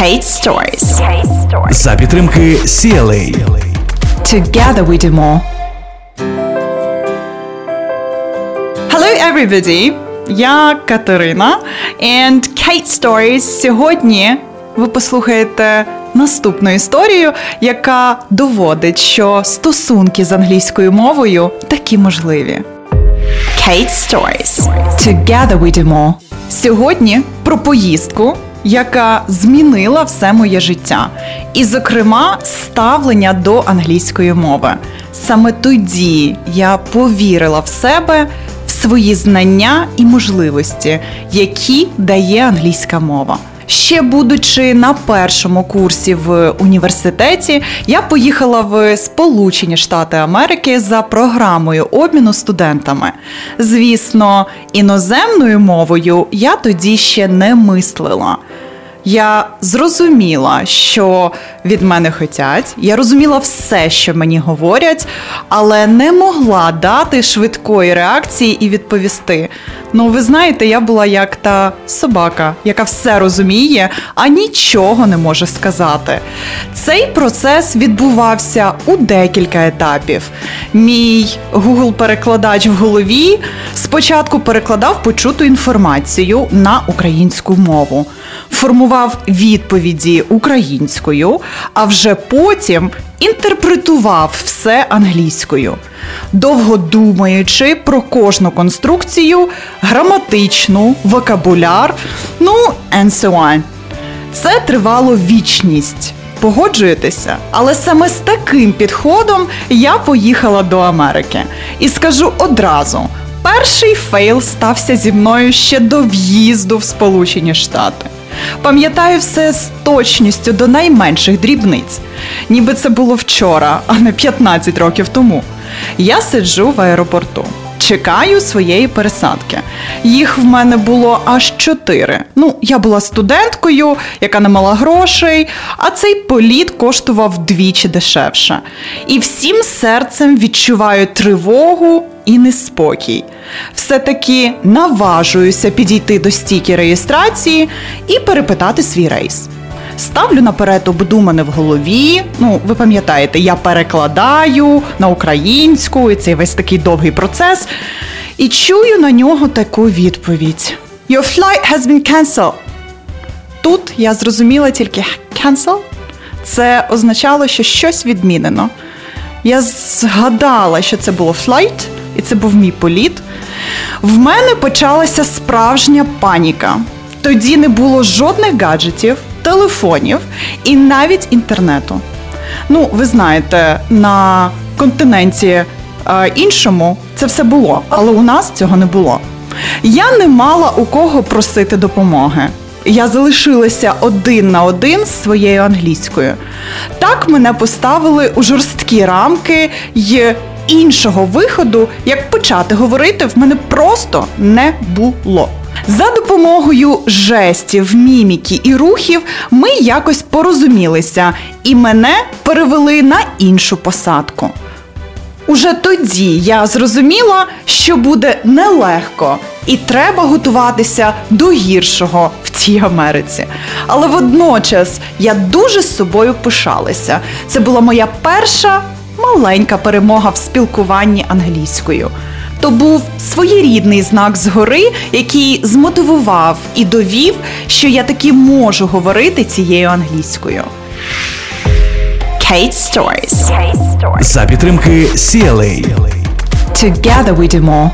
Kate Stories. За підтримки CLA. Together we do more. Hello everybody! Я Катерина and Kate Stories. Сьогодні ви послухаєте наступну історію, яка доводить, що стосунки з англійською мовою такі можливі. Kate Stories. Together we do more. Сьогодні про поїздку, яка змінила все моє життя, і, зокрема, ставлення до англійської мови. Саме тоді я повірила в себе, в свої знання і можливості, які дає англійська мова. Ще будучи на першому курсі в університеті, я поїхала в Сполучені Штати Америки за програмою обміну студентами. Звісно, іноземною мовою я тоді ще не мислила. Я зрозуміла, що від мене хотять. Я розуміла все, що мені говорять, але не могла дати швидкої реакції і відповісти. Ну, ви знаєте, я була як та собака, яка все розуміє, а нічого не може сказати. Цей процес відбувався у декілька етапів. Мій Google-перекладач в голові спочатку перекладав почуту інформацію на українську мову, формував відповіді українською, а вже потім інтерпретував все англійською, довго думаючи про кожну конструкцію, граматичну, вокабуляр, ну and so on. Це тривало вічність. Погоджуєтеся? Але саме з таким підходом я поїхала до Америки. І скажу одразу: перший фейл стався зі мною ще до в'їзду в Сполучені Штати. Пам'ятаю все з точністю до найменших дрібниць, ніби це було вчора, а не 15 років тому. Я сиджу в аеропорту. Чекаю своєї пересадки. Їх в мене було аж чотири. Ну, я була студенткою, яка не мала грошей, а цей політ коштував вдвічі дешевше. І всім серцем відчуваю тривогу і неспокій. Все-таки наважуюся підійти до стійки реєстрації і перепитати свій рейс. Ставлю наперед обдумане в голові. Ну, ви пам'ятаєте, я перекладаю на українську, і цей весь такий довгий процес. І чую на нього таку відповідь: Your flight has been cancelled. Тут я зрозуміла тільки cancel. Це означало, що щось відмінено. Я згадала, що це було flight, і це був мій політ. В мене почалася справжня паніка. Тоді не було жодних гаджетів, телефонів і навіть інтернету. Ну, ви знаєте, на континенті е, іншому це все було, але у нас цього не було. Я не мала у кого просити допомоги. Я залишилася один на один з своєю англійською. Так мене поставили у жорсткі рамки й іншого виходу, як почати говорити, в мене просто не було. За допомогою жестів, міміки і рухів ми якось порозумілися, і мене перевели на іншу посадку. Уже тоді я зрозуміла, що буде нелегко, і треба готуватися до гіршого в цій Америці. Але водночас я дуже з собою пишалася. Це була моя перша маленька перемога в спілкуванні англійською. То був своєрідний знак згори, який змотивував і довів, що я таки можу говорити цією англійською. Kate Stories. За підтримки CLA. Together we do more.